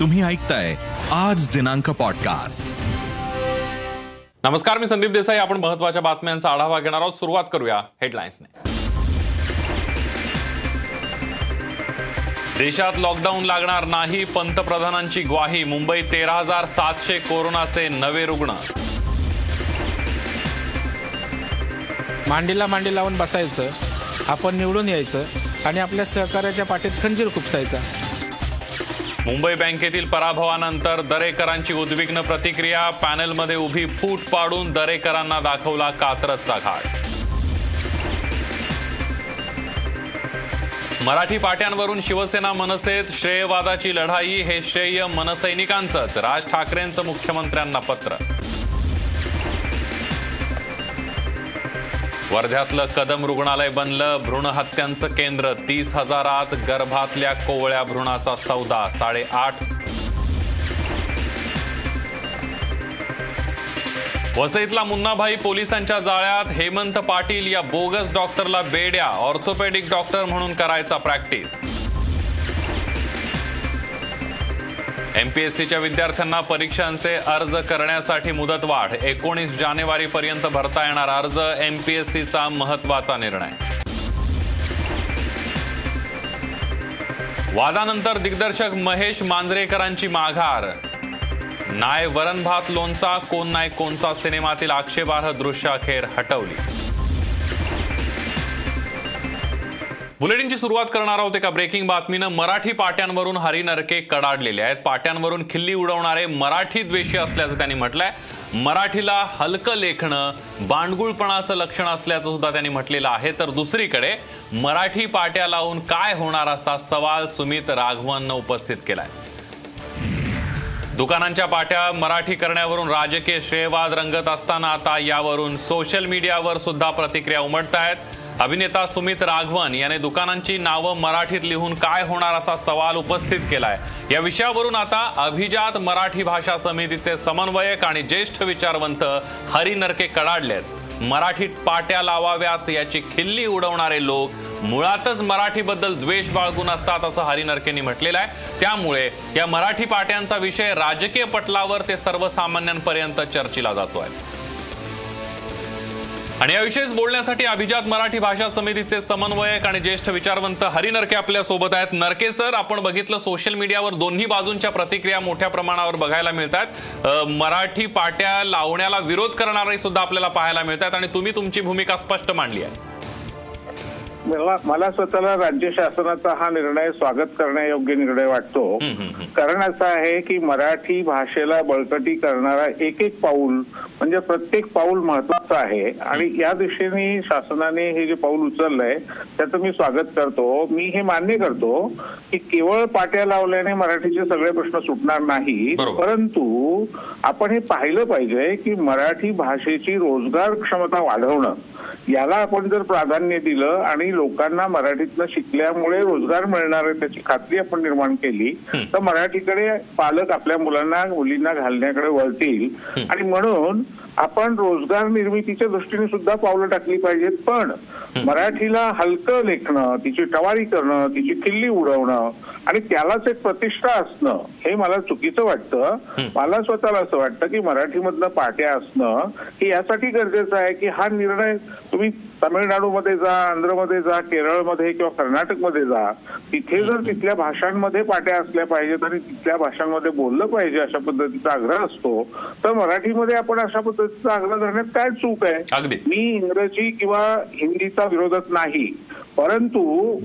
तुम्ही ऐकताय आज दिनांक पॉडकास्ट नमस्कार मी संदीप देसाई. आपण महत्त्वाच्या बातम्यांचा आढावा घेणार आहोत. सुरुवात करूया हेडलाईन्सने देशात लॉकडाऊन लागणार नाही पंतप्रधानांची ग्वाही. मुंबईत तेरा हजार सातशे कोरोनाचे नवे रुग्ण. मांडीला मांडी लावून बसायचं आपण निवडून यायचं आणि आपल्या सहकार्याच्या पाठीत खंजीर खुपसायचा. मुंबई बँकेतील पराभवानंतर दरेकरांची उद्विग्न प्रतिक्रिया. पॅनेलमध्ये उभी फूट पाडून दरेकरांना दाखवला कात्रजचा घाट. मराठी पाट्यांवरून शिवसेना मनसेत श्रेयवादाची लढाई हे श्रेय मनसैनिकांचंच. राज ठाकरेंचं मुख्यमंत्र्यांना पत्र. वर्ध्यातलं कदम रुग्णालय बनलं भ्रूण हत्यांचं केंद्र. तीस हजारात गर्भातल्या कोवळ्या भ्रूणाचा सौदा साडेआठ. वसईतला मुन्नाभाई पोलिसांच्या जाळ्यात हेमंत पाटील या बोगस डॉक्टरला बेड्या ऑर्थोपेडिक डॉक्टर म्हणून करायचा प्रॅक्टिस. एमपीएससीच्या विद्यार्थ्यांना परीक्षांचे अर्ज करण्यासाठी मुदतवाढ. एकोणीस जानेवारी पर्यंत भरता येणार अर्ज. एमपीएससीचा महत्त्वाचा निर्णय. वादानंतर दिग्दर्शक महेश मांजरेकरांची माघार. नाय वरणभात लोणचा कोण नाय कोणचा सिनेमातील आक्षेपार्ह दृश्य अखेर हटवली. बुलेटिनची सुरुवात करणार आहोत एका ब्रेकिंग बातमीनं. मराठी पाट्यांवरून हरिनरके कडाडलेले आहेत. पाट्यांवरून खिल्ली उडवणारे मराठी द्वेषी असल्याचं त्यांनी म्हटलंय. मराठीला हलकं लेखणं बांडगुळपणाचं लक्षण असल्याचं सुद्धा त्यांनी म्हटलेलं आहे. तर दुसरीकडे मराठी पाट्या लावून काय होणार असा सवाल सुमित राघवननं उपस्थित केलाय. दुकानांच्या पाट्या मराठी करण्यावरून राजकीय श्रेयवाद रंगत असताना आता यावरून सोशल मीडियावर सुद्धा प्रतिक्रिया उमटत आहेत अभिनेता सुमित राघवन याने दुकानांची नावं मराठीत लिहून काय होणार असा सवाल उपस्थित केलाय. या विषयावरून आता अभिजात मराठी भाषा समितीचे समन्वयक आणि ज्येष्ठ विचारवंत हरी नरके कडाडलेत. मराठीत पाट्या लावाव्यात याची खिल्ली उडवणारे लोक मुळातच मराठीबद्दल द्वेष बाळगून असतात असं हरी नरकेंनी म्हटलेलं आहे. त्यामुळे या मराठी पाट्यांचा विषय राजकीय पटलावर ते सर्वसामान्यांपर्यंत चर्चेला जातोय. आणि याविषयीच बोलण्यासाठी अभिजात मराठी भाषा समितीचे समन्वयक आणि ज्येष्ठ विचारवंत हरी नरके आपल्यासोबत आहेत. नरके सर आपण बघितलं सोशल मीडियावर दोन्ही बाजूंच्या प्रतिक्रिया मोठ्या प्रमाणावर बघायला मिळतात. मराठी पाट्या लावण्याला विरोध करणारे सुद्धा आपल्याला पाहायला मिळतात आणि तुम्ही तुमची भूमिका स्पष्ट मांडली आहे. मला मला स्वतःला राज्य शासनाचा हा निर्णय स्वागत करण्यायोग्य निर्णय वाटतो. कारण असं आहे की मराठी भाषेला बळकटी करणारा एक एक पाऊल म्हणजे प्रत्येक पाऊल महत्वाचं आहे. आणि या दिशेने शासनाने हे जे पाऊल उचललंय त्याचं मी स्वागत करतो. मी हे मान्य करतो की केवळ पाट्या लावल्याने मराठीचे सगळे प्रश्न सुटणार नाही. परंतु आपण हे पाहिलं पाहिजे की मराठी भाषेची रोजगार क्षमता वाढवणं याला आपण जर प्राधान्य दिलं आणि लोकांना मराठीतनं शिकल्यामुळे रोजगार मिळणार आहे त्याची खात्री आपण निर्माण केली. तर मराठीकडे पालक आपल्या मुलांना मुलींना घालण्याकडे वळतील. आणि म्हणून आपण रोजगार निर्मितीच्या दृष्टीने सुद्धा पावलं टाकली पाहिजेत. पण मराठीला हलकं लेखणं तिची टवारी करणं तिची किल्ली उडवणं आणि त्यालाच एक प्रतिष्ठा असणं हे मला चुकीचं वाटतं. मला स्वतःला असं वाटतं की मराठीमधनं पाट्या असणं हे यासाठी गरजेचं आहे की हा निर्णय तुम्ही तामिळनाडूमध्ये जा आंध्रमध्ये जा केरळमध्ये किंवा कर्नाटकमध्ये जा तिथे जर तिथल्या भाषांमध्ये पाट्या असल्या पाहिजेत आणि तिथल्या भाषांमध्ये बोललं पाहिजे अशा पद्धतीचा आग्रह असतो तर मराठीमध्ये आपण अशा पद्धतीचा आग्रह धरण्यात काय चूक आहे? मी इंग्रजी किंवा हिंदीचा विरोधक नाही. परंतु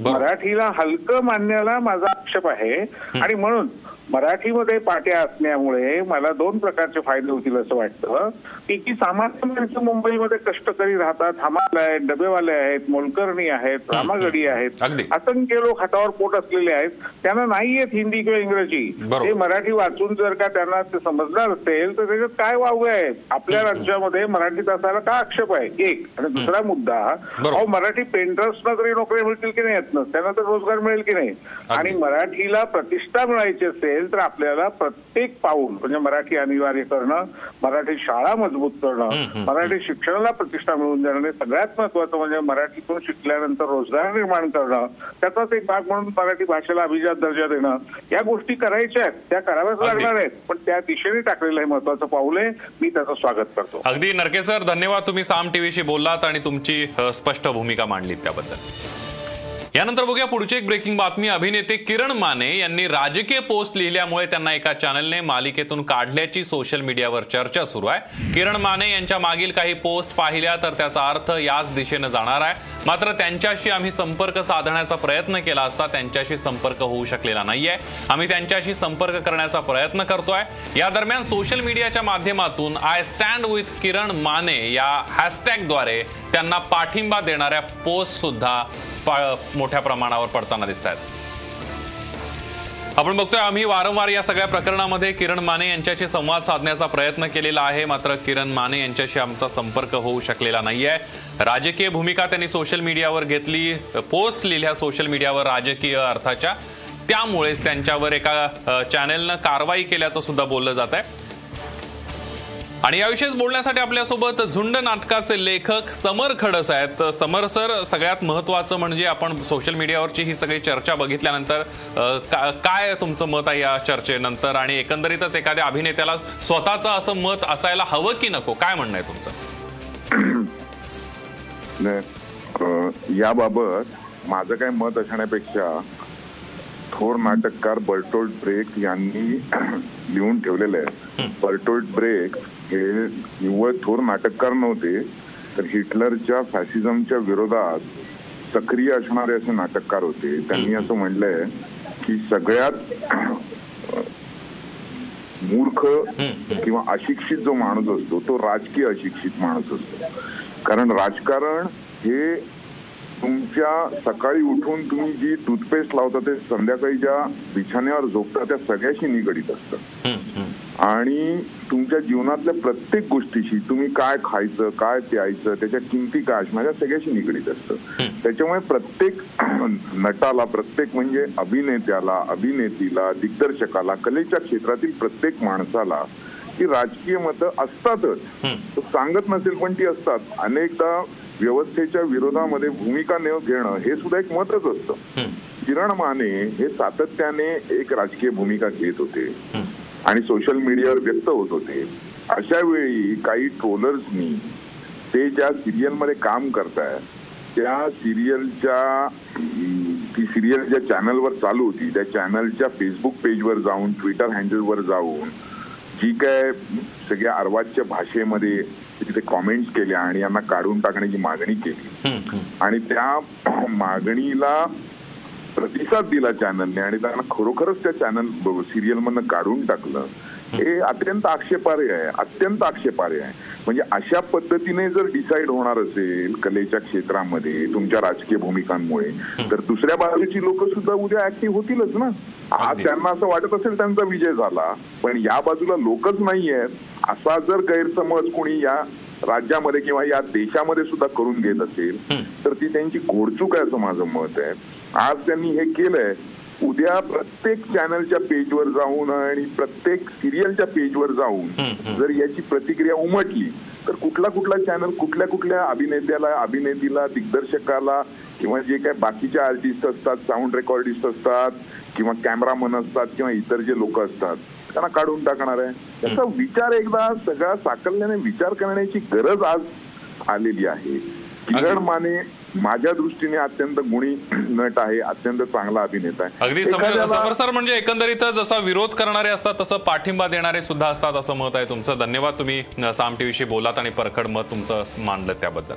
मराठीला हलकं मानण्याला माझा आक्षेप आहे. आणि म्हणून मराठीमध्ये पाट्या असण्यामुळे मला दोन प्रकारचे फायदे होतील असं वाटतं. की की सामान्य माणसं मुंबईमध्ये कष्टकरी राहतात. हमाल आहेत डबेवाले आहेत मोलकर्णी आहेत रामागडी आहेत. असंख्य लोक हातावर पोट असलेले आहेत. त्यांना नाही येत हिंदी किंवा इंग्रजी. ते मराठी वाचून जर का त्यांना ते समजणार असेल तर त्याच्यात काय वावग आहे? आपल्या राज्यामध्ये मराठीत असायला का आक्षेप आहे? एक. आणि दुसरा मुद्दा अहो मराठी पेंटर्सना तरी नोकरी मिळतील की नाही त्यांना तर रोजगार मिळेल की नाही? आणि मराठीला प्रतिष्ठा मिळायची असेल तर आपल्याला प्रत्येक पाऊल म्हणजे मराठी अनिवार्य करणं मराठी शाळा मजबूत करणं मराठी शिक्षणाला प्रतिष्ठा मिळवून देणं सगळ्यात महत्वाचं म्हणजे मराठीतून शिकल्यानंतर रोजगार निर्माण करणं त्याचाच एक भाग म्हणून मराठी भाषेला अभिजात दर्जा देणं या गोष्टी करायच्या आहेत. त्या कराव्याच लागणार आहेत. पण त्या दिशेने टाकलेलं हे महत्वाचं पाऊल आहे. मी त्याचं स्वागत करतो. अगदी. नरके सर धन्यवाद. तुम्ही साम टीव्हीशी बोललात आणि तुमची स्पष्ट भूमिका मांडलीत त्याबद्दल. यानंतर बघूया पुढची एक ब्रेकिंग बातमी. अभिनेते किरण माने यांनी राजकीय पोस्ट लिहिल्यामुळे त्यांना एका चॅनलने मालिकेतून काढल्याची सोशल मीडियावर चर्चा सुरू आहे. किरण माने यांच्या मागील काही पोस्ट पाहिल्या तर त्याचा अर्थ याच दिशेनं जाणार आहे. मात्र त्यांच्याशी आम्ही संपर्क साधण्याचा प्रयत्न केला असता त्यांच्याशी संपर्क होऊ शकलेला नाहीये. आम्ही त्यांच्याशी संपर्क करण्याचा प्रयत्न करतोय. या दरम्यान सोशल मीडियाच्या माध्यमातून I stand with Kiran Mane या हॅशटॅगद्वारे त्यांना पाठिंबा देणाऱ्या पोस्ट सुद्धा मोठ्या प्रमाणावर पडताना दिसत आहेत आपण बघतोय आम्ही वारंवार या सगळ्या प्रकरणामध्ये किरण माने यांच्याशी संवाद साधण्याचा प्रयत्न केलेला आहे. मात्र किरण माने यांच्याशी आमचा संपर्क होऊ शकलेला नाहीये. राजकीय भूमिका त्यांनी सोशल मीडियावर घेतली पोस्ट लिहिल्या सोशल मीडियावर राजकीय अर्थाच्या. त्यामुळेच त्यांच्यावर एका चॅनेलनं कारवाई केल्याचं सुद्धा बोललं जात आहे आणि याविषयीच बोलण्यासाठी आपल्यासोबत झुंड नाटकाचे लेखक समर खडस आहेत. समर सर सगळ्यात महत्वाचं म्हणजे आपण सोशल मीडियावरची ही सगळी चर्चा बघितल्यानंतर काय तुमचं मत आहे या चर्चेनंतर? आणि एकंदरीतच एखाद्या अभिनेत्याला स्वतःचं असं मत असायला हवं की नको? काय म्हणणं आहे तुमचं? याबाबत माझं काय मत असण्यापेक्षा थोर नाटककार बर्टोल्ड ब्रेक यांनी लिहून ठेवलेलं आहे. बर्टोल्ड ब्रेक हे निव्वळ थोर नाटककार नव्हते तर हिटलरच्या फॅसिझमच्या विरोधात सक्रिय असणारे असे नाटककार होते. त्यांनी असं म्हणलंय की सगळ्यात मूर्ख किंवा अशिक्षित जो माणूस असतो तो राजकीय अशिक्षित माणूस असतो. कारण राजकारण हे तुमच्या सकाळी उठून तुम्ही जी टूथपेस्ट लावता ते संध्याकाळी ज्या बिछाण्यावर झोपता त्या सगळ्याशी निगडीत असतं. आणि तुमच्या जीवनातल्या प्रत्येक गोष्टीशी तुम्ही काय खायचं काय प्यायचं त्याच्या किमती काय असणार या सगळ्याशी निगडीत असतं. त्याच्यामुळे प्रत्येक नटाला प्रत्येक म्हणजे अभिनेत्याला अभिनेतीला दिग्दर्शकाला कलेच्या क्षेत्रातील प्रत्येक माणसाला ही राजकीय मतं असतातच. तो सांगत नसेल पण ती असतात. अनेकदा व्यवस्थेच्या विरोधामध्ये भूमिका न घेणं हे सुद्धा एक मतच असतं. किरण माने हे सातत्याने एक राजकीय भूमिका घेत होते. आणि सोशल मीडियावर व्यक्त होत होते. अशा वेळी काही ट्रोलर्सनी ते ज्या सिरियलमध्ये काम करतायत त्या सिरियलच्या ती सिरियल ज्या चॅनलवर चालू होती त्या चॅनलच्या फेसबुक पेजवर जाऊन ट्विटर हँडलवर जाऊन जी काय सगळ्या अर्वाच्या भाषेमध्ये तिथे कॉमेंट्स केल्या आणि यांना काढून टाकण्याची मागणी केली. आणि त्या मागणीला प्रतिसाद दिला चॅनलने आणि त्यांना खरोखरच त्या चॅनल सिरियल मधनं काढून टाकलं हे अत्यंत आक्षेपार्ह आहे अत्यंत आक्षेपार्ह आहे. म्हणजे अशा पद्धतीने जर डिसाईड होणार असेल कलेच्या क्षेत्रामध्ये तुमच्या राजकीय भूमिकांमुळे तर दुसऱ्या बाजूची लोक सुद्धा उद्या ऍक्टिव्ह होतीलच ना. आज. त्यांना असं वाटत असेल त्यांचा विजय झाला पण या बाजूला लोकच नाही आहेत असा जर गैरसमज कोणी या राज्यामध्ये किंवा या देशामध्ये सुद्धा करून घेत असेल तर ती त्यांची घोडचूक आहे असं माझं मत आहे. आज त्यांनी हे केलंय. उद्या प्रत्येक चॅनलच्या पेजवर जाऊन आणि प्रत्येक सिरियलच्या पेजवर जाऊन जर याची प्रतिक्रिया उमटली तर कुठला कुठला चॅनल कुठल्या कुठल्या अभिनेत्याला अभिनेतीला दिग्दर्शकाला किंवा जे काय बाकीचे आर्टिस्ट असतात साऊंड रेकॉर्डिस्ट असतात किंवा कॅमेरामन असतात किंवा इतर जे लोक असतात त्यांना काढून टाकणार आहे. त्याचा विचार एकदा सगळ्या साकल्याने विचार करण्याची गरज आज आलेली आहे. किरण माने माझ्या दृष्टीने अत्यंत गुणी नट आहे अत्यंत चांगला अभिनेता आहे. अगदी समर सर म्हणजे एकंदरीतच जसा विरोध करणारे असतात तसं पाठिंबा देणारे सुद्धा असतात असं मत आहे तुमचं. धन्यवाद तुम्ही साम टीव्हीशी बोलात आणि परखड मत तुमचं मांडलं त्याबद्दल.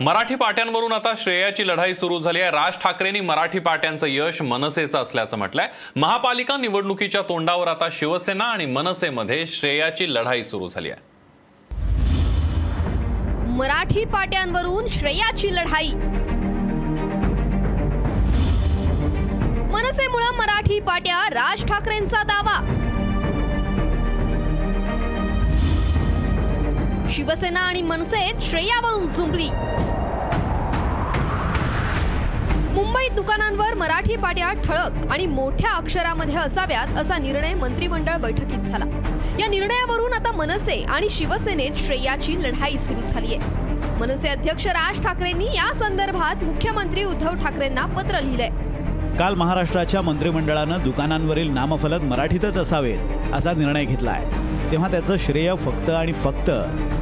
मराठी पाट्यांवरून आता श्रेयाची लढाई सुरू झाली आहे. राज ठाकरेंनी मराठी पाट्यांचं यश मनसेचं असल्याचं म्हटलंय. महापालिका निवडणुकीच्या तोंडावर आता शिवसेना आणि मनसेमध्ये श्रेयाची लढाई सुरू झाली आहे. मराठी पाट्यांवरून श्रेयाची लढाई. मनसेमुळं मराठी पाट्या राज ठाकरेंचा दावा. शिवसेना आणि मनसेत श्रेयावरून झुंपली मुंबईत दुकानांवर मराठी पाट्या ठळक आणि मोठ्या अक्षरामध्ये असाव्यात असा निर्णय मंत्रिमंडळ बैठकीत झाला. या निर्णयावरून आता मनसे आणि शिवसेनेत श्रेयाची लढाई सुरू झाली आहे मनसे अध्यक्ष राज ठाकरेंनी या संदर्भात मुख्यमंत्री उद्धव ठाकरेंना पत्र लिहिलंय. काल महाराष्ट्राच्या मंत्रिमंडळानं दुकानांवरील नामफलक मराठीतच असावेत असा निर्णय घेतलाय. तेव्हा त्याचं श्रेय फक्त आणि फक्त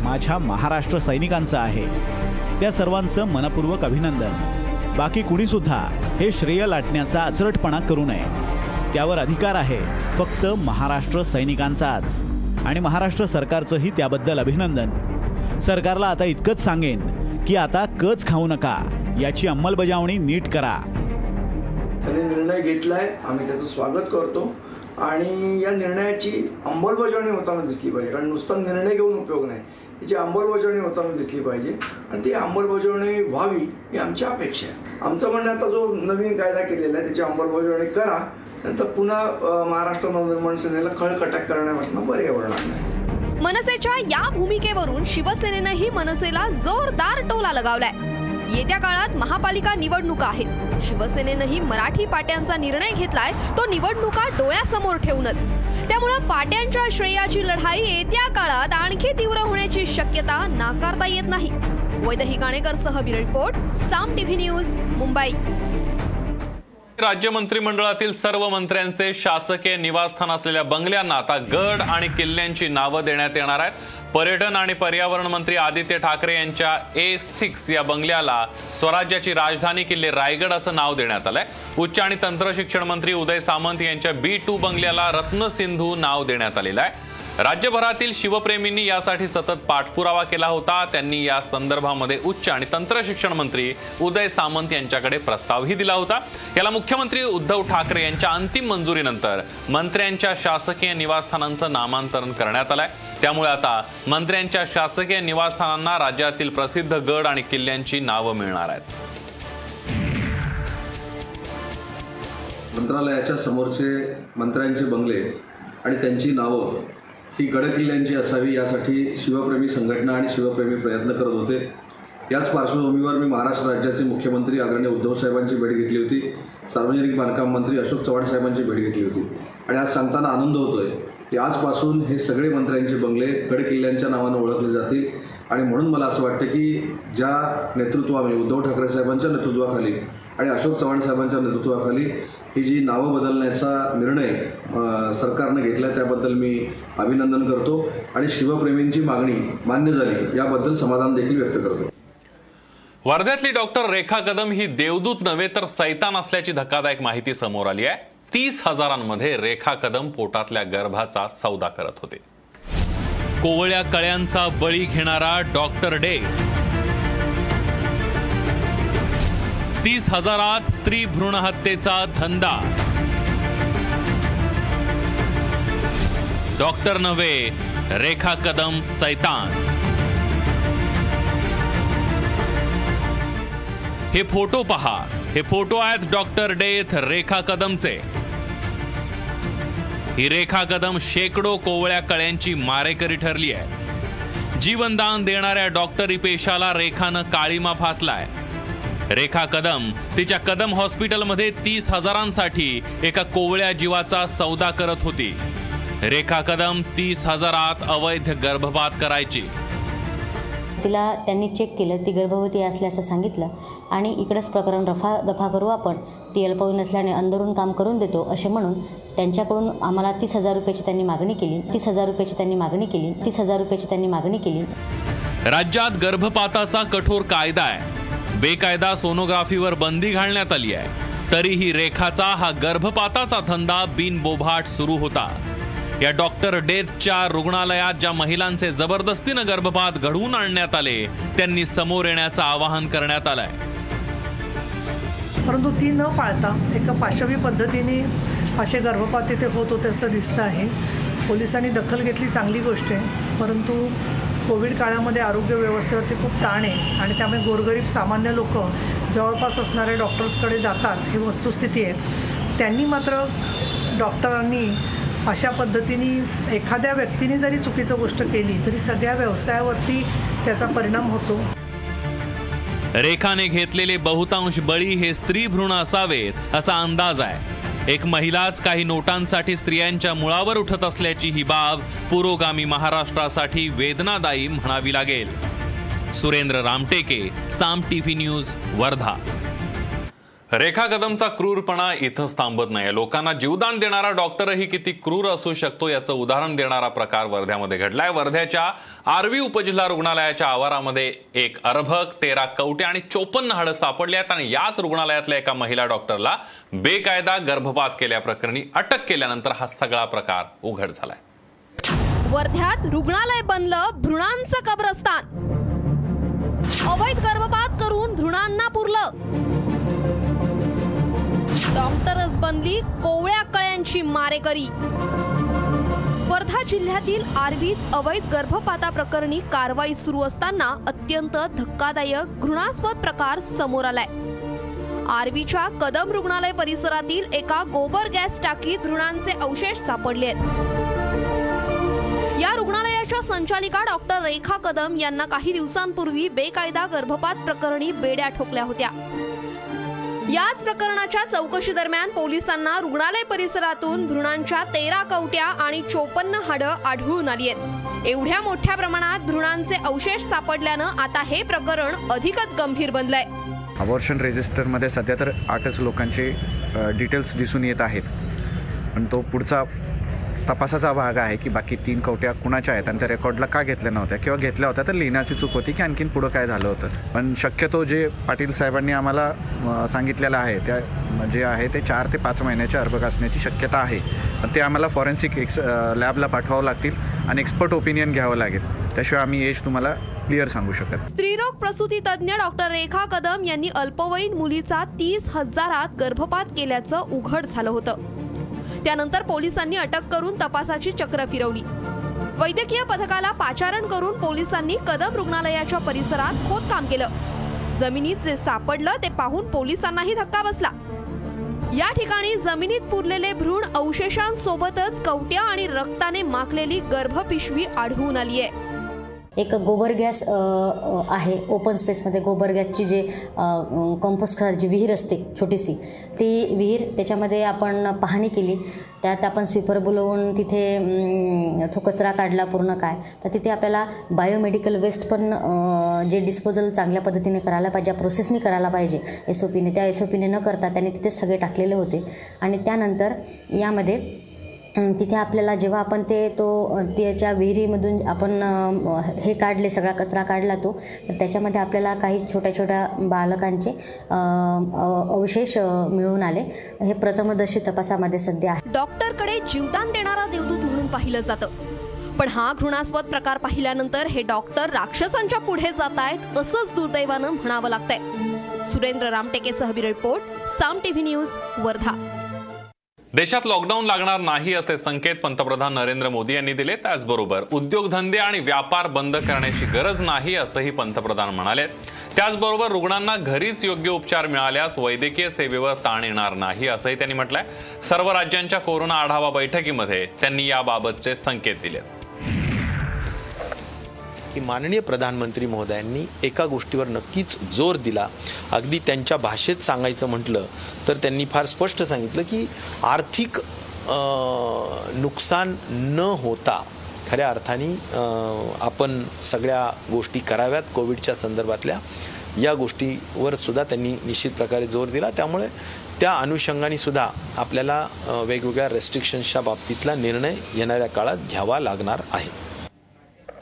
माझ्या महाराष्ट्र सैनिकांचं आहे. त्या सर्वांचं मनपूर्वक अभिनंदन. बाकी कुणीसुद्धा हे श्रेय लाटण्याचा अचरटपणा करू नये. त्यावर अधिकार आहे फक्त महाराष्ट्र सैनिकांचाच. आणि महाराष्ट्र सरकारचंही त्याबद्दल अभिनंदन. सरकारला आता इतकंच सांगेन की आता कच खाऊ नका याची अंमलबजावणी नीट करा. त्यांनी निर्णय घेतलाय आम्ही त्याचं स्वागत करतो. आणि या निर्णयाची अंमलबजावणी होताना दिसली पाहिजे कारण नुसता निर्णय घेऊन उपयोग नाही. त्याची अंमलबजावणी होताना दिसली पाहिजे. आणि ती अंमलबजावणी व्हावी ही आमची अपेक्षा आहे. आमचं म्हणणं आता जो नवीन कायदा केलेला आहे त्याची अंमलबजावणी करा. नंतर पुन्हा महाराष्ट्र नवनिर्माण सेनेला खळखटाक करण्यापासून पर्यावरणार नाही. मनसेच्या या भूमिकेवरून शिवसेनेनंही मनसेला जोरदार टोला लगावलाय. येत्या काळात महापालिका निवडणुका आहेत. शिवसेनेनंही मराठी पाट्यांचा निर्णय घेतलाय. तो निवडणुका डोळ्यासमोर ठेवूनच. त्यामुळं पाट्यांच्या श्रेयाची लढाई येत्या काळात आणखी तीव्र होण्याची शक्यता नाकारता येत नाही. वैदही गाणेकर सह report Saam TV news Mumbai. राज्य मंत्रिमंडळातील सर्व मंत्र्यांचे शासकीय निवासस्थान असलेल्या बंगल्यांना आता गड आणि किल्ल्यांची नावं देण्यात येणार आहेत. पर्यटन आणि पर्यावरण मंत्री आदित्य ठाकरे यांच्या ए सिक्स या बंगल्याला स्वराज्याची राजधानी किल्ले रायगड असं नाव देण्यात आलंय. उच्च आणि तंत्र शिक्षण मंत्री उदय सामंत यांच्या बी टू बंगल्याला रत्नसिंधू नाव देण्यात आलेलं आहे. राज्यभरातील शिवप्रेमींनी यासाठी सतत पाठपुरावा केला होता. त्यांनी या संदर्भामध्ये उच्च आणि तंत्र शिक्षण मंत्री उदय सामंत यांच्याकडे प्रस्तावही दिला होता. याला मुख्यमंत्री उद्धव ठाकरे यांच्या अंतिम मंजुरीनंतर मंत्र्यांच्या शासकीय निवासस्थानांचं नामांतरण करण्यात आलंय. त्यामुळे आता मंत्र्यांच्या शासकीय निवासस्थानांना राज्यातील प्रसिद्ध गड आणि किल्ल्यांची नावं मिळणार आहेत. मंत्रालयाच्या समोरचे मंत्र्यांचे बंगले आणि त्यांची नावं ही गडकिल्ल्यांची असावी यासाठी शिवप्रेमी संघटना आणि शिवप्रेमी प्रयत्न करत होते. याच पार्श्वभूमीवर मी महाराष्ट्र राज्याचे मुख्यमंत्री आदरणीय उद्धव साहेबांची भेट घेतली होती. सार्वजनिक बांधकाम मंत्री अशोक चव्हाण साहेबांची भेट घेतली होती. आणि आज सांगताना आनंद होतोय की आजपासून हे सगळे मंत्र्यांचे बंगले गडकिल्ल्यांच्या नावानं ओळखले जातील. आणि म्हणून मला असं वाटतं की ज्या नेतृत्वामध्ये उद्धव ठाकरे साहेबांच्या नेतृत्वाखाली आणि अशोक चव्हाण साहेबांच्या नेतृत्वाखाली ही जी नावं बदलण्याचा निर्णय सरकारनं घेतला त्याबद्दल मी अभिनंदन करतो. आणि शिवप्रेमींची मागणी मान्य झाली याबद्दल समाधान देखील व्यक्त करतो. वर्ध्यातली डॉक्टर रेखा कदम ही देवदूत नव्हे तर सैतान असल्याची धक्कादायक माहिती समोर आली आहे. तीस हजारांमध्ये रेखा कदम पोटातल्या गर्भाचा सौदा करत होते. कोवळ्या कळ्यांचा बळी घेणारा डॉक्टर डे तीस हजारात स्त्री भ्रूण हत्येचा धंदा. डॉक्टर नव्हे रेखा कदम सैतान. हे फोटो पहा. हे फोटो आहेत डॉक्टर डेथ रेखा कदमचे. ही रेखा कदम शेकडो कोवळ्या कळ्यांची मारेकरी ठरली आहे. जीवनदान देणाऱ्या डॉक्टरी पेशाला रेखानं काळीमा फासलाय. रेखा कदम. तिच्या कदम हॉस्पिटलमध्ये तीस हजारांसाठी एका कोवळ्या जीवाचा सौदा करत होती. रेखा कदम तीस हजारात अवैध गर्भपात करायची. तिला त्यांनी चेक केलं. ती गर्भवती असल्याचं सांगितलं. आणि इकडंच प्रकरण रफा दफा करू आपण. ती अल्पवयीन असल्याने अंदरून काम करून देतो असे म्हणून त्यांच्याकडून आम्हाला तीस हजार रुपयाची त्यांनी मागणी केली. तीस हजार रुपयाची त्यांनी मागणी केली. तीस हजार रुपयाची त्यांनी मागणी केली. राज्यात गर्भपाताचा कठोर कायदा आहे. बेकायदा सोनोग्राफीवर बंदी घालण्यात आली आहे. तरीही रेखाचा हा गर्भपाताचा धंदा बिनबोभाट सुरू होता. या डॉक्टर डेथच्या रुग्णालयात ज्या महिलांचे जबरदस्तीनं गर्भपात घडवून आणण्यात आले त्यांनी समोर येण्याचं आवाहन करण्यात आलंय. परंतु ती न पाळता एका पाशवी पद्धतीने असे गर्भपात तिथे होत होते असं दिसतं आहे. पोलिसांनी दखल घेतली चांगली गोष्ट आहे. परंतु कोविड काळामध्ये आरोग्य व्यवस्थेवरती खूप ताण आहे आणि त्यामुळे गोरगरीब सामान्य लोक जवळपास असणाऱ्या डॉक्टर्सकडे जातात ही वस्तुस्थिती आहे. त्यांनी मात्र डॉक्टरांनी अशा पद्धतीने एखाद्या व्यक्तीने जरी चुकीचं गोष्ट केली तरी सगळ्या व्यवसायावरती त्याचा परिणाम होतो. रेखाने घेतलेले बहुतांश बळी हे स्त्री भ्रूण असावेत असा अंदाज आहे. एक महिलाच काही नोटांसाठी स्त्रियांच्या मुळावर उठत असल्याची ही बाब पुरोगामी महाराष्ट्रासाठी वेदनादायी म्हणावी लागेल. Surendra Ramteke Saam TV news Wardha. रेखा कदमचा क्रूरपणा इथंच थांबत नाही लोकांना जीवदान देणारा डॉक्टरही किती क्रूर असू शकतो याचं उदाहरण देणारा प्रकार वर्ध्यामध्ये घडलाय. वर्ध्याच्या आर्वी उपजिल्हा रुग्णालयाच्या आवारामध्ये एक अर्भक तेरा कवटे आणि चोपन्न हाडं सापडली आहेत आणि याच रुग्णालयातल्या एका महिला डॉक्टरला बेकायदा गर्भपात केल्याप्रकरणी अटक केल्यानंतर हा सगळा प्रकार उघड झालाय. वर्ध्यात रुग्णालय बनलं भ्रुणांचं कब्रस्तान. अवैध गर्भपात करून भ्रुणांना पुरलं. डॉक्टरच बनली कोवळ्या कळ्यांची मारेकरी. वर्धा जिल्ह्यातील आर्वीत अवैध गर्भपाता प्रकरणी कारवाई सुरू असताना अत्यंत धक्कादायक घृणास्पद प्रकार समोर आलाय. आर्वीच्या कदम रुग्णालय परिसरातील एका गोबर गॅस टाकीत भ्रूणांचे अवशेष सापडले आहेत. या रुग्णालयाच्या संचालिका डॉक्टर रेखा कदम यांना काही दिवसांपूर्वी बेकायदा गर्भपात प्रकरणी बेड्या ठोकल्या होत्या. याच प्रकरणाच्या चौकशी दरम्यान पोलिसांना रुग्णालय परिसरातून भ्रूणांच्या तेरा कवट्या आणि चोपन्न हाडं आढळून आली आहेत. एवढ्या मोठ्या प्रमाणात भ्रूणांचे अवशेष सापडल्यानं आता हे प्रकरण अधिकच गंभीर बनलंय. अबॉर्शन रेजिस्टरमध्ये सध्या तर आठच लोकांचे डिटेल्स दिसून येत आहेत. पण तो पुढचा तपासाचा भाग आहे की बाकी तीन कवट्या कुणाच्या आहेत आणि त्या रेकॉर्डला का घेतल्या नव्हत्या? किंवा घेतल्या होत्या तर लिहिण्याची चूक होती की आणखीन पुढं काय झालं होतं? पण शक्यतो जे पाटील साहेबांनी आम्हाला सांगितलेलं आहे त्या जे आहे ते चार ते पाच महिन्याच्या अर्भक असण्याची शक्यता आहे. पण ते आम्हाला फॉरेन्सिक एक्स लॅबला पाठवावं लागतील आणि एक्सपर्ट ओपिनियन घ्यावं लागेल. त्याशिवाय आम्ही एज तुम्हाला क्लिअर सांगू शकत स्त्रीरोग प्रसूती तज्ज्ञ डॉक्टर रेखा कदम यांनी अल्पवयीन मुलीचा तीस हजारात गर्भपात केल्याचं उघड झालं होतं. त्यानंतर पोलिसांनी अटक करून तपासाची चक्र फिरवली. वैद्यकीय पथकाला पाचारण करून पोलिसांनी कदम रुग्णालयाच्या परिसरात खोदकाम केलं. जमिनीत जे सापडलं ते पाहून पोलिसांनाही धक्का बसला. या ठिकाणी जमिनीत पुरलेले भ्रूण अवशेषांसोबतच कवट्या आणि रक्ताने माखलेली गर्भपिशवी आढळून आली आहे एक गोबर गॅस आहे ओपन स्पेसमध्ये. गोबर गॅसची जे कंपोस्ट खताची विहीर असते छोटीशी ती विहीर त्याच्यामध्ये आपण पाहणी केली. त्यात आपण स्वीपर बोलवून तिथे तो कचरा काढला पूर्ण काय. तर तिथे आपल्याला बायोमेडिकल वेस्ट पण जे डिस्पोजल चांगल्या पद्धतीने करायला पाहिजे प्रोसेसनी करायला पाहिजे एस ओ पीने त्या एस ओ पीने न करता त्याने तिथे सगळे टाकलेले होते. आणि त्यानंतर यामध्ये तिथे आपल्याला जेव्हा आपण ते तो त्याच्या विहिरीमधून आपण हे काढले सगळा कचरा काढला तो तर त्याच्यामध्ये आपल्याला काही छोट्या छोट्या बालकांचे अवशेष मिळून आले. हे प्रथमदर्शी तपासामध्ये सध्या आहे. डॉक्टरकडे जीवदान देणारा देवदूत म्हणून पाहिलं जातं. पण हा घृणास्पद प्रकार पाहिल्यानंतर हे डॉक्टर राक्षसांच्या पुढे जात आहेत असंच दुर्दैवानं म्हणावं लागतंय. Surendra रामटेकेसह report Saam TV news Wardha. देशात लॉकडाऊन लागणार नाही असे संकेत पंतप्रधान नरेंद्र मोदी यांनी दिले त्याचबरोबर उद्योगधंदे आणि व्यापार बंद करण्याची गरज नाही असंही पंतप्रधान म्हणाले. त्याचबरोबर रुग्णांना घरीच योग्य उपचार मिळाल्यास वैद्यकीय सेवेवर ताण येणार नाही असंही त्यांनी म्हटलंय. सर्व राज्यांच्या कोरोना आढावा बैठकीमध्ये त्यांनी याबाबतचे संकेत दिलेत. की माननीय प्रधानमंत्री महोदयांनी एका गोष्टीवर नक्कीच जोर दिला. अगदी त्यांच्या भाषेत सांगायचं म्हटलं तर त्यांनी फार स्पष्ट सांगितलं की आर्थिक नुकसान न होता खऱ्या अर्थाने आपण सगळ्या गोष्टी कराव्यात कोविडच्या संदर्भातल्या. या गोष्टीवर सुद्धा त्यांनी निश्चित प्रकारे जोर दिला. त्यामुळे त्या अनुषंगाने सुद्धा आपल्याला वेगवेगळ्या रेस्ट्रिक्शन्सच्या बाबतीतला निर्णय येणाऱ्या काळात घ्यावा लागणार आहे.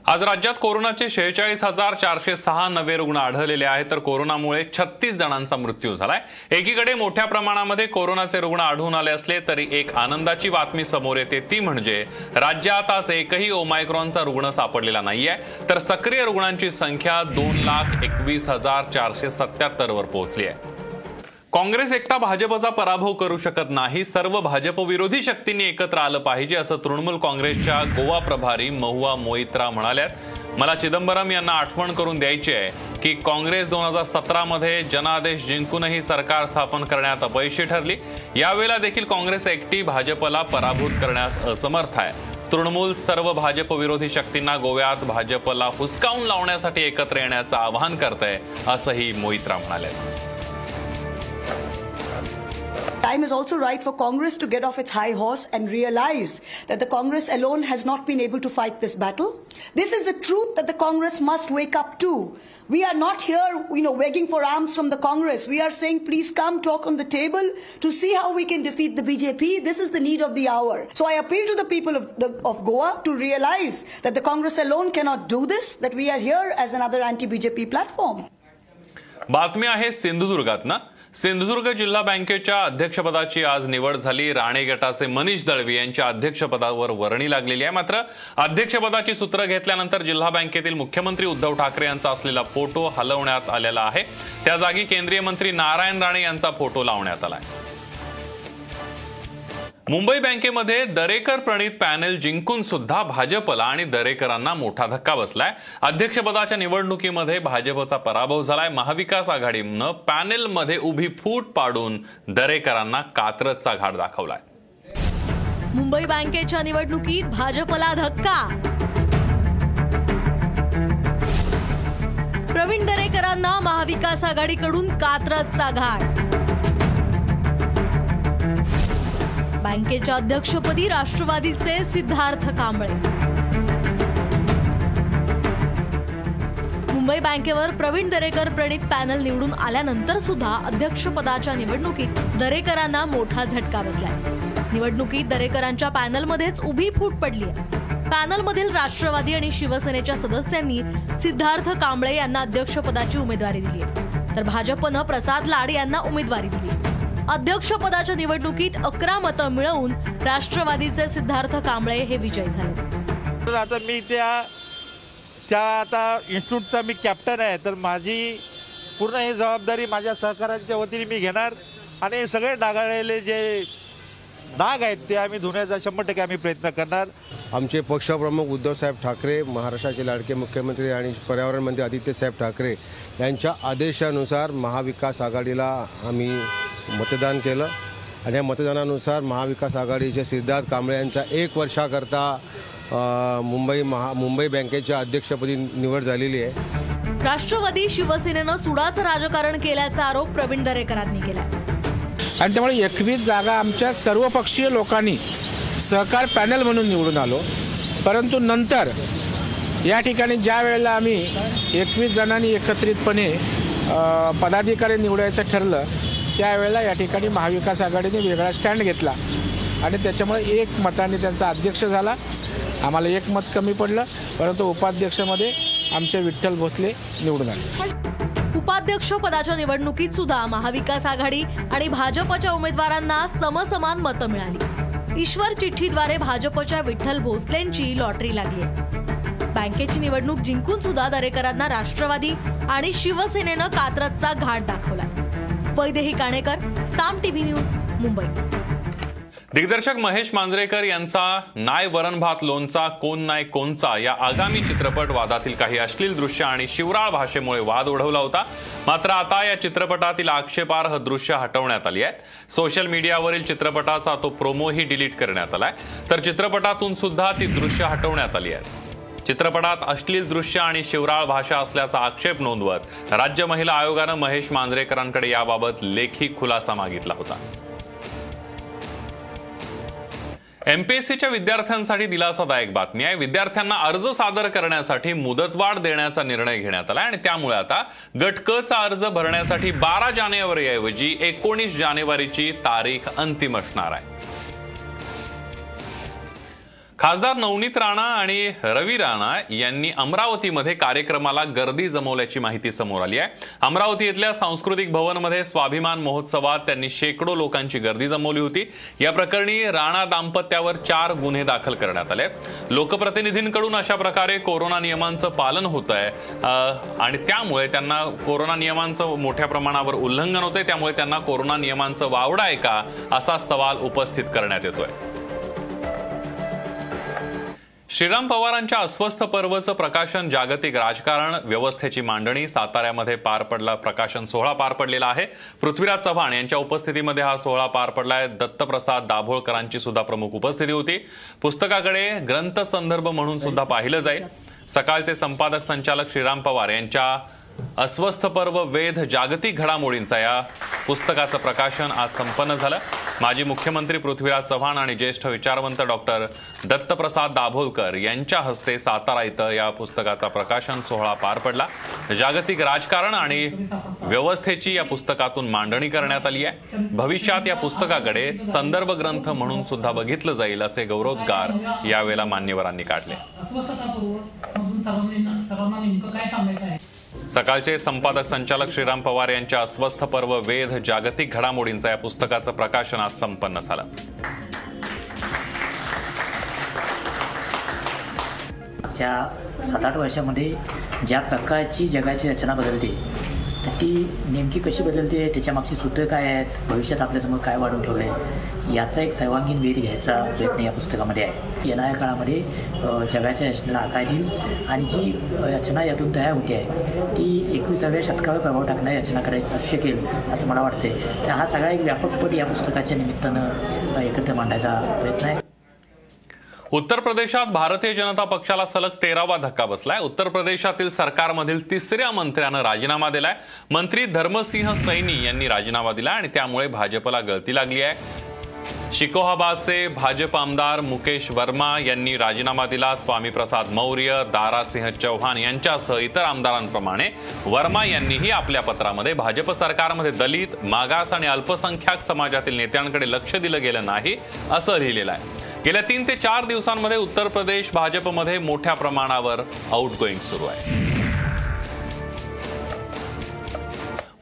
आज राज्यात कोरोनाचे शेहेचाळीस हजार चारशे सहा नवे रुग्ण आढळलेले आहेत. तर कोरोनामुळे छत्तीस जणांचा मृत्यू झालाय. एकीकडे मोठ्या प्रमाणामध्ये कोरोनाचे रुग्ण आढळून आले असले तरी एक आनंदाची बातमी समोर येते. ती म्हणजे राज्यात आज एकही ओमायक्रॉनचा रुग्ण सापडलेला नाहीये. तर सक्रिय रुग्णांची संख्या दोन लाख एकवीस हजार चारशे सत्याहत्तर वर पोहोचली आहे. काँग्रेस एकटा भाजपचा पराभव करू शकत नाही. सर्व भाजप विरोधी शक्तींनी एकत्र आलं पाहिजे असं तृणमूल काँग्रेसच्या गोवा प्रभारी महुआ मोहित्रा म्हणाल्यात. मला चिदंबरम यांना आठवण करून द्यायची आहे की काँग्रेस दोन हजार सतरामध्ये जनादेश जिंकूनही सरकार स्थापन करण्यात अपयशी ठरली. यावेळेला देखील काँग्रेस एकटी भाजपला पराभूत करण्यास असमर्थ आहे. तृणमूल सर्व भाजप विरोधी शक्तींना गोव्यात भाजपला हुसकावून लावण्यासाठी एकत्र येण्याचं आवाहन करतंय असंही मोहित्रा म्हणाले Time is also right for Congress to get off its high horse and realize that the Congress alone has not been able to fight this battle. This is the truth that the Congress must wake up to. We are not here, you know, begging for arms from the Congress. We are saying, please come talk on the table to see how we can defeat the BJP. This is the need of the hour. So I appeal to the people of, the, of Goa to realize that the Congress alone cannot do this, that we are here as another anti-BJP platform. बातमी आहे सिंधुदुर्गात ना सिंधुदुर्ग जिल्हा बँकेच्या अध्यक्षपदाची आज निवड झाली. राणे गटाचे मनीष दळवी यांच्या अध्यक्षपदावर वर्णी लागलेली आहे. मात्र अध्यक्षपदाची सूत्र घेतल्यानंतर जिल्हा बँकेतील मुख्यमंत्री उद्धव ठाकरे यांचा असलेला फोटो हलवण्यात आलेला आहे. त्या जागी केंद्रीय मंत्री नारायण राणे यांचा फोटो लावण्यात आलाय मुंबई बँकेमध्ये दरेकर प्रणित पॅनेल जिंकून सुद्धा भाजपला आणि दरेकरांना मोठा धक्का बसलाय. अध्यक्षपदाच्या निवडणुकीमध्ये भाजपचा पराभव झालाय. महाविकास आघाडीनं पॅनेलमध्ये उभी फूट पाडून दरेकरांना कात्रजचा घाट दाखवलाय. मुंबई बँकेच्या निवडणुकीत भाजपला धक्का. प्रवीण दरेकरांना महाविकास आघाडीकडून कात्रजचा घाट. बँकेच्या अध्यक्षपदी राष्ट्रवादीचे सिद्धार्थ कांबळे. मुंबई बँकेवर प्रवीण दरेकर प्रणित पॅनल निवडून आल्यानंतर सुद्धा अध्यक्षपदाच्या निवडणुकीत दरेकरांना मोठा झटका बसलाय. निवडणुकीत दरेकरांच्या पॅनलमध्येच उभी फूट पडली आहे. पॅनलमधील राष्ट्रवादी आणि शिवसेनेच्या सदस्यांनी सिद्धार्थ कांबळे यांना अध्यक्षपदाची उमेदवारी दिली तर भाजपनं प्रसाद लाड यांना उमेदवारी दिली अध्यक्षपदाच्या निवडणुकीत अकरा मतं मिळवून राष्ट्रवादीचे सिद्धार्थ कांबळे हे विजयी झाले. तर आता मी त्या त्या आता इन्स्टिट्यूटचा मी कॅप्टन आहे. तर माझी पूर्ण ही जबाबदारी माझ्या सहकाऱ्यांच्या वतीने मी घेणार. आणि सगळे डागाळलेले जे डाग आहेत ते आम्ही धुण्याचा शंभर टक्के आम्ही प्रयत्न करणार. आमचे पक्षप्रमुख उद्धवसाहेब ठाकरे महाराष्ट्राचे लाडके मुख्यमंत्री आणि पर्यावरण मंत्री आदित्यसाहेब ठाकरे यांच्या आदेशानुसार महाविकास आघाडीला आम्ही मतदान केलं. आणि या मतदानानुसार महाविकास आघाडीचे सिद्धार्थ कांबळे यांचा एक वर्षाकरता मुंबई महा मुंबई बँकेच्या अध्यक्षपदी निवड झालेली आहे. राष्ट्रवादी शिवसेनेनं सुडाचं राजकारण केल्याचा आरोप प्रवीण दरेकरांनी केला. आणि त्यामुळे एकवीस जागा आमच्या सर्वपक्षीय लोकांनी सहकार पॅनल म्हणून निवडून आलो. परंतु नंतर या ठिकाणी ज्या वेळेला आम्ही एकवीस जणांनी एकत्रितपणे पदाधिकारी निवडायचं ठरलं त्यावेळेला या ठिकाणी महाविकास आघाडीने वेगळा स्टँड घेतला. आणि त्याच्यामुळे एक मताने त्यांचा अध्यक्ष झाला. आम्हाला एक मत कमी पडलं परंतु उपाध्यक्षमध्ये आमचे विठ्ठल भोसले निवडून आले. उपाध्यक्ष पदाच्या निवडणुकीत सुद्धा महाविकास आघाडी आणि भाजपच्या उमेदवारांना समसमान मतं मिळाली. ईश्वर चिठ्ठीद्वारे भाजपच्या विठ्ठल भोसलेंची लॉटरी लागली. बँकेची निवडणूक जिंकून सुद्धा दरेकरांना राष्ट्रवादी आणि शिवसेनेनं कात्रजचा घाट दाखवला. Vaidehi Kanekar Saam TV news Mumbai. दिग्दर्शक महेश मांजरेकर यांचा नाय वरण भात लोणचा कोण नाय कोणचा या आगामी चित्रपट वादातील काही अश्लील दृश्य आणि शिवराळ भाषेमुळे वाद ओढवला होता. मात्र आता या चित्रपटातील आक्षेपार्ह दृश्य हटवण्यात आली आहेत. सोशल मीडियावरील चित्रपटाचा तो प्रोमोही डिलीट करण्यात आलाय. तर चित्रपटातून सुद्धा ती दृश्य हटवण्यात आली आहेत. चित्रपटात अश्लील दृश्य आणि शिवराळ भाषा असल्याचा आक्षेप नोंदवत राज्य महिला आयोगानं महेश मांजरेकरांकडे याबाबत लेखी खुलासा मागितला होता. एमपीएससीच्या विद्यार्थ्यांसाठी दिलासादायक बातमी आहे. विद्यार्थ्यांना अर्ज सादर करण्यासाठी मुदतवाढ देण्याचा निर्णय घेण्यात आला आणि त्यामुळे आता गट क चा अर्ज भरण्यासाठी बारा जानेवारी ऐवजी एकोणीस जानेवारीची तारीख अंतिम असणार आहे. खासदार नवनीत राणा आणि रवी राणा यांनी अमरावतीमध्ये कार्यक्रमाला गर्दी जमवल्याची माहिती समोर आली आहे. अमरावती इथल्या सांस्कृतिक भवनमध्ये स्वाभिमान महोत्सवात त्यांनी शेकडो लोकांची गर्दी जमवली होती. या प्रकरणी राणा दाम्पत्यावर चार गुन्हे दाखल करण्यात आले लोकप्रतिनिधींकडून अशा प्रकारे कोरोना नियमांचं पालन होत आहे. आणि त्यामुळे त्यांना कोरोना नियमांचं मोठ्या प्रमाणावर उल्लंघन होतंय. त्यामुळे त्यांना कोरोना नियमांचं वावडा आहे का असा सवाल उपस्थित करण्यात येतोय. श्रीराम पवारांच्या अस्वस्थ पर्वचं प्रकाशन जागतिक राजकारण व्यवस्थेची मांडणी साताऱ्यामध्ये पार पडला प्रकाशन सोहळा पार पडलेला आहे. पृथ्वीराज चव्हाण यांच्या उपस्थितीमध्ये हा सोहळा पार पडलाय. दत्तप्रसाद दाभोळकरांची सुद्धा प्रमुख उपस्थिती होती. पुस्तकाकडे ग्रंथ संदर्भ म्हणून सुद्धा पाहिलं जाईल. सकाळचे संपादक संचालक श्रीराम पवार यांच्या अस्वस्थ पर्व वेध जागतिक घडामोडींचा या पुस्तकाचं प्रकाशन आज संपन्न झालं. माजी मुख्यमंत्री पृथ्वीराज चव्हाण आणि ज्येष्ठ विचारवंत डॉक्टर दत्तप्रसाद दाभोलकर यांच्या हस्ते सातारा इथं या पुस्तकाचा प्रकाशन सोहळा पार पडला. जागतिक राजकारण आणि व्यवस्थेची या पुस्तकातून मांडणी करण्यात आली आहे. भविष्यात या पुस्तकाकडे संदर्भ ग्रंथ म्हणून सुद्धा बघितलं जाईल असे गौरवोद्गार यावेळेला मान्यवरांनी काढले. सकाळचे संपादक संचालक श्रीराम पवार यांच्या अस्वस्थ पर्व वेध जागतिक घडामोडींचा या पुस्तकाचं प्रकाशन आज संपन्न झालं. मागच्या सात आठ वर्षामध्ये ज्या प्रकारची जगाची रचना बदलते ती नेमकी कशी बदलते त्याच्यामागची सूत्र काय आहेत भविष्यात आपल्यासमोर काय वाढून ठेवलं आहे याचा एक सर्वांगीण वेध घ्यायचा प्रयत्न या पुस्तकामध्ये आहे. येणाऱ्या काळामध्ये जगाच्या रचनेला आकार देईल आणि जी रचना यातून तयार होते आहे ती एकविसाव्या शतकावर प्रभाव टाकणारी रचना करायची असू शकेल असं मला वाटते तर हा सगळा एक व्यापकपट या पुस्तकाच्या निमित्तानं एकत्र मांडायचा प्रयत्न आहे. उत्तर प्रदेशात भारतीय जनता पक्षाला सलग तेरावा धक्का बसलाय. उत्तर प्रदेशातील सरकारमधील तिसऱ्या मंत्र्यानं राजीनामा दिलाय. मंत्री धर्मसिंह सैनी यांनी राजीनामा दिला आणि त्यामुळे भाजपला गळती लागली आहे. शिकोहाबादचे भाजप आमदार मुकेश वर्मा यांनी राजीनामा दिला. स्वामी प्रसाद मौर्य दारासिंह चौहान यांच्यासह इतर आमदारांप्रमाणे वर्मा यांनीही आपल्या पत्रामध्ये भाजप सरकारमध्ये दलित मागास आणि अल्पसंख्याक समाजातील नेत्यांकडे लक्ष दिलं गेलं नाही असं लिहिलेलं आहे. गेल्या तीन ते चार दिवसांमध्ये उत्तर प्रदेश भाजपमध्ये मोठ्या प्रमाणावर आउटगोईंग सुरू आहे.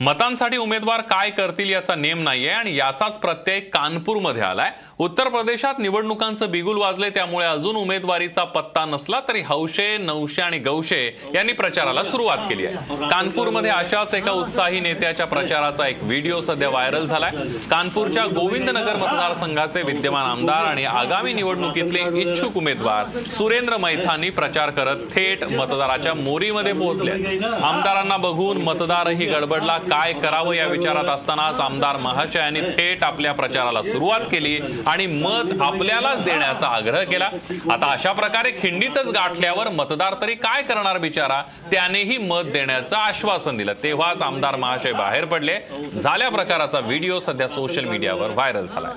मतांसाठी उमेदवार काय करतील याचा नेम नाहीये आणि याचाच प्रत्यय कानपूरमध्ये आलाय. उत्तर प्रदेशात निवडणुकांचं बिगुल वाजले त्यामुळे अजून उमेदवारीचा पत्ता नसला तरी हौशे नवशे आणि गौशे यांनी प्रचाराला सुरुवात केली आहे. कानपूरमध्ये अशाच एका उत्साही नेत्याच्या प्रचाराचा एक व्हिडिओ सध्या व्हायरल झालाय. कानपूरच्या गोविंदनगर मतदारसंघाचे विद्यमान आमदार आणि आगामी निवडणुकीतले इच्छुक उमेदवार सुरेंद्र मैथानी प्रचार करत थेट मतदाराच्या मोरीमध्ये पोहोचले आमदारांना बघून मतदारही गडबडला काय करावं या विचारात असतानाच आमदार महाशयांनी थेट आपल्या प्रचाराला सुरुवात केली. आणि मत आपल्यालाच देण्याचा आग्रह केला. आता अशा प्रकारे खिंडीतच गाठल्यावर मतदार तरी काय करणार बिचारा? त्यानेही मत देण्याचं आश्वासन दिलं. तेव्हाच आमदार महाशय बाहेर पडले. झाल्या प्रकाराचा व्हिडिओ सध्या सोशल मीडियावर व्हायरल झाला.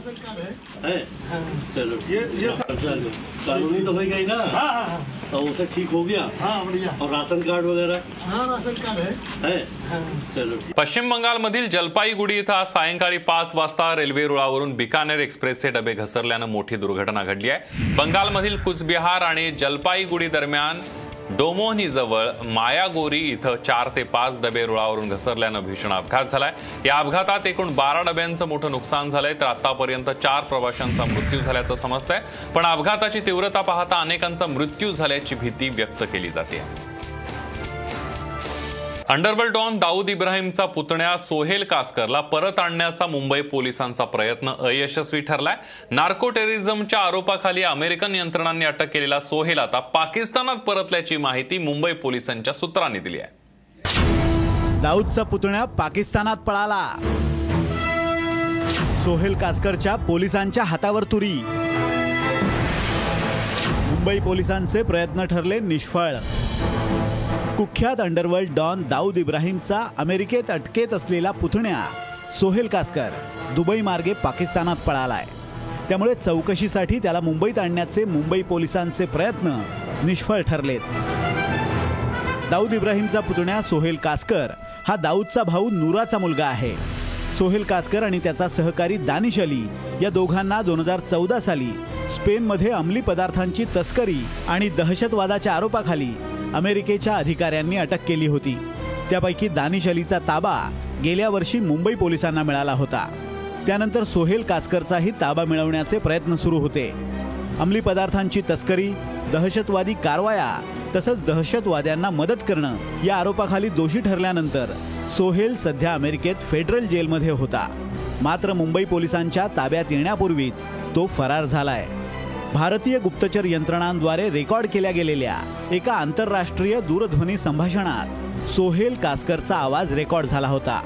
चलो। ये ये कानूनी तो हो गई ना? हाँ हाँ तो उसे ठीक हो गया? हाँ बढ़िया। और राशन कार्ड वगैरह? हाँ राशन कार्ड है? है। चलो। पश्चिम बंगालमधील जलपाईगुडी इथं आज सायंकाळी पाच वाजता रेल्वे रुळावरून बिकानेर एक्सप्रेसचे डबे घसरल्यानं मोठी दुर्घटना घडली आहे. बंगालमधील कुचबिहार आणि जलपाईगुडी दरम्यान डोमोनीजवळ मायागोरी इथं चार ते पाच डबे रुळावरून घसरल्यानं भीषण अपघात झालाय. या अपघातात एकूण बारा डब्यांचं मोठं नुकसान झालंय. तर आतापर्यंत चार प्रवाशांचा मृत्यू झाल्याचं समजतंय. पण अपघाताची तीव्रता पाहता अनेकांचा मृत्यू झाल्याची भीती व्यक्त केली जाते. अंडरवर्ल्ड डॉन दाऊद इब्राहिमचा पुतण्या सोहेल कासकरला परत आणण्याचा मुंबई पोलिसांचा प्रयत्न अयशस्वी ठरलाय. नार्को टेरिझमच्या आरोपाखाली अमेरिकन यंत्रणांनी अटक केलेला सोहेल आता पाकिस्तानात परतल्याची माहिती मुंबई पोलिसांच्या सूत्रांनी दिली आहे. दाऊदचा पुतण्या पाकिस्तानात पळाला. सोहेल कासकरच्या पोलिसांच्या हातावर तुरी. मुंबई पोलिसांचे प्रयत्न ठरले निष्फळ. कुख्यात अंडरवर्ल्ड डॉन दाऊद इब्राहिमचा अमेरिकेत अटकेत असलेला पुतण्या सोहेल कासकर दुबई मार्गे पाकिस्तानात पळालाय. त्यामुळे चौकशीसाठी त्याला मुंबईत आणण्याचे मुंबई पोलिसांचे प्रयत्न निष्फळ ठरलेत. दाऊद इब्राहिमचा पुतण्या सोहेल कासकर हा दाऊदचा भाऊ नूराचा मुलगा आहे. सोहेल कासकर आणि त्याचा सहकारी दानिश अली या दोघांना दोन हजार चौदा साली स्पेनमध्ये अंमली पदार्थांची तस्करी आणि दहशतवादाच्या आरोपाखाली अमेरिकेच्या अधिकाऱ्यांनी अटक केली होती. त्यापैकी दानिश अलीचा ताबा गेल्या वर्षी मुंबई पोलिसांना मिळाला होता. त्यानंतर सोहेल कासकरचाही ताबा मिळवण्याचे प्रयत्न सुरू होते. अंमली पदार्थांची तस्करी दहशतवादी कारवाया तसंच दहशतवाद्यांना मदत करणं या आरोपाखाली दोषी ठरल्यानंतर सोहेल सध्या अमेरिकेत फेडरल जेलमध्ये होता. मात्र मुंबई पोलिसांच्या ताब्यात येण्यापूर्वीच तो फरार झालाय. भारतीय गुप्तचर यंत्रणांद्वारे रेकॉर्ड केल्या गेलेल्या एका आंतरराष्ट्रीय दूरध्वनी संभाषणात सोहेल कासकरचा आवाज रेकॉर्ड झाला होता.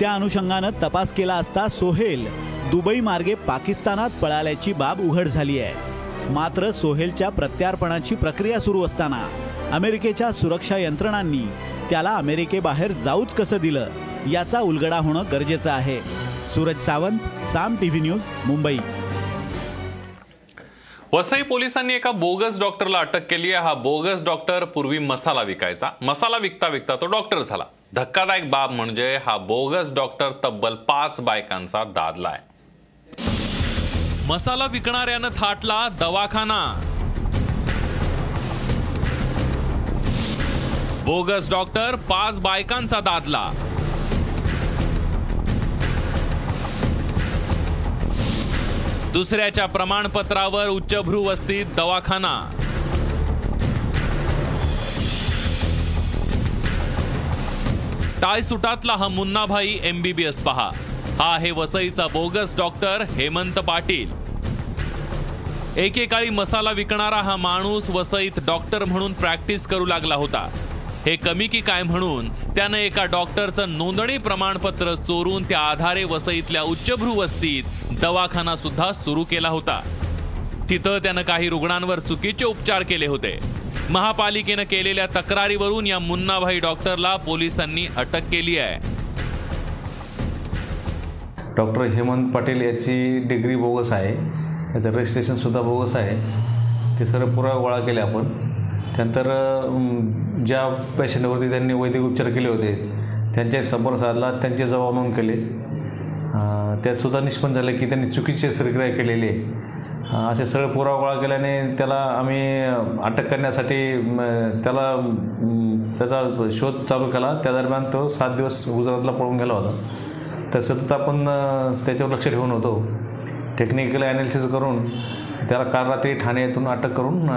त्या अनुषंगानं तपास केला असता सोहेल दुबई मार्गे पाकिस्तानात पळाल्याची बाब उघड झाली आहे. मात्र सोहेलच्या प्रत्यार्पणाची प्रक्रिया सुरू असताना अमेरिकेच्या सुरक्षा यंत्रणांनी त्याला अमेरिकेबाहेर जाऊच कसं दिलं याचा उलगडा होणं गरजेचं आहे. Suraj Sawant Saam TV news Mumbai. Vasai पोलिसांनी एका बोगस डॉक्टरला अटक केली आहे. हा बोगस डॉक्टर पूर्वी मसाला विकायचा. मसाला विकता विकता तो डॉक्टर झाला. धक्कादायक बाब म्हणजे हा बोगस डॉक्टर तब्बल पाच बायकांचा दादला आहे. मसाला विकणाऱ्यानं थाटला दवाखाना. बोगस डॉक्टर पाच बायकांचा दादला. दुसऱ्याच्या प्रमाणपत्रावर उच्चभ्रू वस्तीत दवाखाना. टाय सुटातला हा मुन्नाभाई एमबीबीएस पहा. हा आहे वसईचा बोगस डॉक्टर हेमंत पाटील. एकेकाळी मसाला विकणारा हा माणूस वसईत डॉक्टर म्हणून प्रॅक्टिस करू लागला होता. हे कमी की काय म्हणून? त्यानं एका डॉक्टरचं नोंदणी प्रमाणपत्र चोरून त्या आधारे वसईतल्या उच्चभ्रू वस्तीत दवाखाना सुद्धा सुरू केला होता. तिथं त्यानं काही रुग्णांवर चुकीचे उपचार केले होते. महापालिकेनं केलेल्या तक्रारीवरून या मुन्नाभाई डॉक्टरला पोलिसांनी अटक केली आहे. डॉक्टर हेमंत पाटील याची डिग्री बोगस आहे. याचं रजिस्ट्रेशनसुद्धा बोगस आहे. ते सर्व पुरा गोळा केले आपण. त्यानंतर ज्या पेशंटवरती त्यांनी वैद्यक उपचार केले होते त्यांच्या संपर्क साधला त्यांचे जबाब नोंद केले. त्यातसुद्धा त्यात सुद्धा निष्पन्न झालं की त्यांनी चुकीची शस्त्रक्रिया केलेली आहे. असे सगळे पुरावा गोळा केल्याने त्याला आम्ही अटक करण्यासाठी त्याला त्याचा शोध चालू केला. त्या दरम्यान तो सात दिवस गुजरातला पळून गेला होता. तर सतत आपण त्याच्यावर लक्ष ठेवून होतो. टेक्निकल ॲनालिसिस करून त्याला काल रात्री ठाणे येथून अटक करून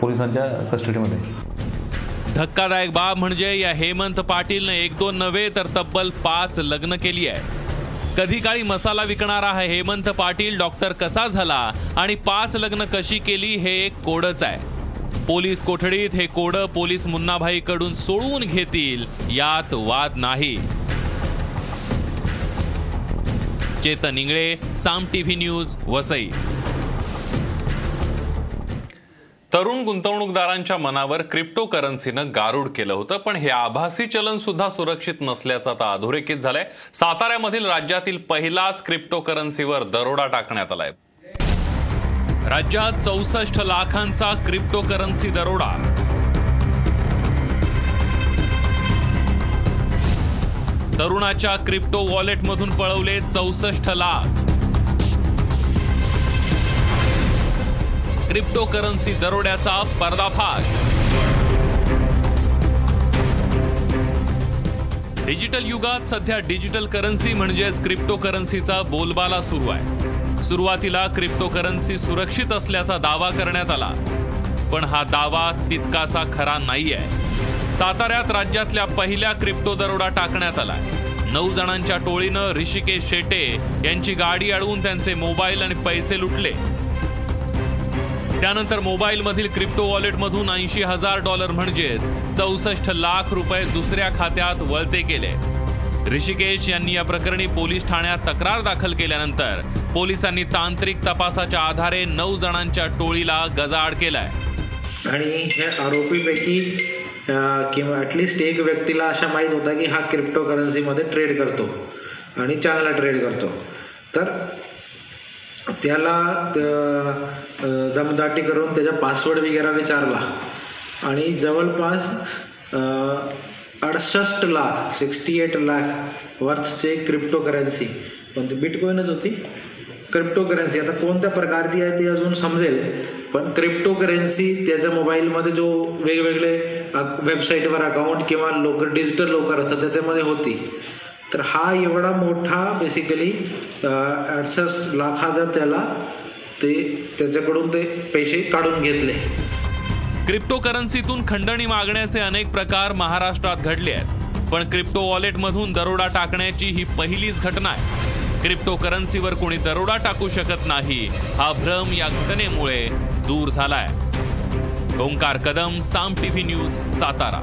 पोलिसांच्या कस्टडीमध्ये. धक्कादायक बाब म्हणजे या हेमंत पाटीलनं एक दोन नव्हे तर तब्बल पाच लग्न केली आहे कधी काळी मसाला विकणारा हा हेमंत पाटील डॉक्टर कसा झाला आणि पाच लग्न कशी केली हे एक कोडच आहे. पोलीस कोठडीत हे कोड पोलीस मुन्नाभाईकडून सोडवून घेतील यात वाद नाही. Chetan Ingle Saam TV news Vasai. तरुण गुंतवणूकदारांच्या मनावर क्रिप्टो करन्सीनं गारूड केलं होतं पण हे आभासी चलन सुद्धा सुरक्षित नसल्याचं आता अधोरेखित झालंय. साताऱ्यामधील राज्यातील पहिलाच क्रिप्टो करन्सीवर दरोडा टाकण्यात आलाय. राज्यात चौसष्ट लाखांचा क्रिप्टो करन्सी दरोडा. तरुणाच्या क्रिप्टो वॉलेटमधून पळवले चौसष्ट लाख. क्रिप्टोकरन्सी दरोड्याचा पर्दाफाश. डिजिटल युगात सध्या डिजिटल करन्सी म्हणजेच क्रिप्टो करन्सीचा बोलबाला सुरू आहे. सुरुवातीला क्रिप्टो करन्सी सुरक्षित असल्याचा दावा करण्यात आला. पण हा दावा तितकासा खरा नाही आहे साताऱ्यात राज्यातल्या पहिल्या क्रिप्टो दरोडा टाकण्यात आला नऊ जणांच्या टोळीनं ऋषिकेश शेटे यांची गाडी अडवून त्यांचे मोबाईल आणि पैसे लुटले. त्यानंतर मोबाईलमधील क्रिप्टो वॉलेटमधून ऐंशी हजार डॉलर म्हणजेच चौसष्ट लाख रुपये दुसऱ्या खात्यात वळते केले. ऋषिकेश यांनी या प्रकरणी पोलीस ठाण्यात तक्रार दाखल केल्यानंतर पोलिसांनी तांत्रिक तपासाच्या आधारे नऊ जणांच्या टोळीला गजाआड केलाय. आणि आरोपीपैकी किंवा ॲटलिस्ट एक व्यक्तीला अशा माहीत होता की हा क्रिप्टो करन्सीमध्ये ट्रेड करतो आणि चांगला ट्रेड करतो. तर त्याला दमदाटी करून त्याचा पासवर्ड वगैरे विचारला. आणि जवळपास अडसष्ट लाख सिक्स्टी एट लाख वर्थचे क्रिप्टो करन्सी कोणती बिटकॉईनच होती. क्रिप्टो करन्सी आता कोणत्या प्रकारची आहे ती अजून समजेल. पण क्रिप्टो करन्सी त्याच्या मोबाईलमध्ये जो वेगवेगळे वेबसाईटवर अकाउंट किंवा लोकर डिजिटल लोकर असतात त्याच्यामध्ये होती. तर हा एवढा मोठा बेसिकली अडसष्ट लाखाचा त्याला ते त्याच्याकडून ते पैसे काढून घेतले. क्रिप्टोकरन्सीतून खंडणी मागण्याचे अनेक प्रकार महाराष्ट्रात घडले आहेत. पण क्रिप्टो वॉलेटमधून दरोडा टाकण्याची ही पहिलीच घटना आहे. क्रिप्टोकरन्सीवर कोणी दरोडा टाकू शकत नाही हा भ्रम या घटनेमुळे दूर झालाय. Omkar Kadam Saam TV news Satara.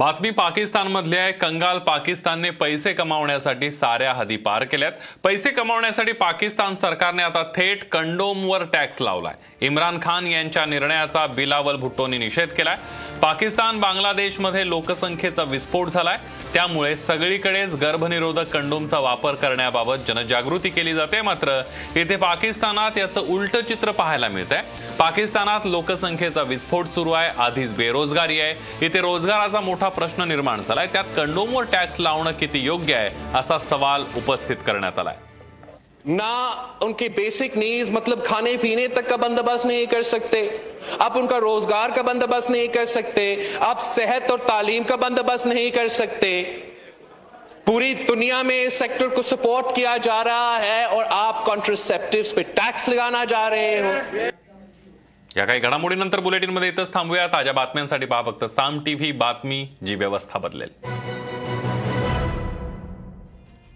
बातमी पाकिस्तानमधली आहे. कंगाल पाकिस्तानने पैसे कमावण्यासाठी साऱ्या हदी पार केल्यात. पैसे कमावण्यासाठी पाकिस्तान सरकारने आता थेट कंडोमवर टॅक्स लावलाय. इम्रान खान यांच्या निर्णयाचा बिलावल भुट्टोनी निषेध केलाय. पाकिस्तान बांगलादेशमध्ये लोकसंख्येचा विस्फोट झालाय. त्यामुळे सगळीकडेच गर्भनिरोधक कंडोमचा वापर करण्याबाबत जनजागृती केली जाते. मात्र इथे पाकिस्तानात याचं उलट चित्र पाहायला मिळत आहे पाकिस्तानात लोकसंख्येचा विस्फोट सुरू आहे आधीच बेरोजगारी आहे. इथे रोजगाराचा मोठा प्रश्न निर्माण झालाय. त्यात कंडोमवर टॅक्स लावणं किती योग्य आहे असा सवाल उपस्थित करण्यात आलाय. ना उनके बेसिक नीड्स मतलब खाने पीने तक का बंदोबस्त नहीं कर सकते। आप उनका रोज़गार का बंदोबस्त नहीं कर सकते। आप सेहत और तालीम का बंदोबस्त नहीं कर सकते। पूरी दुनिया में इस सेक्टर को सपोर्ट किया जा रहा है और आप कॉन्ट्रसेप्टिव्स पे टैक्स लगाना जा रहे हो। या काही घडामोडीनंतर बुलेटिनमध्ये इथंच थांबूया ताज्या बातम्यांसाठी पहा फक्त साम टीव्ही, बातमी, जी व्यवस्था बदलेल.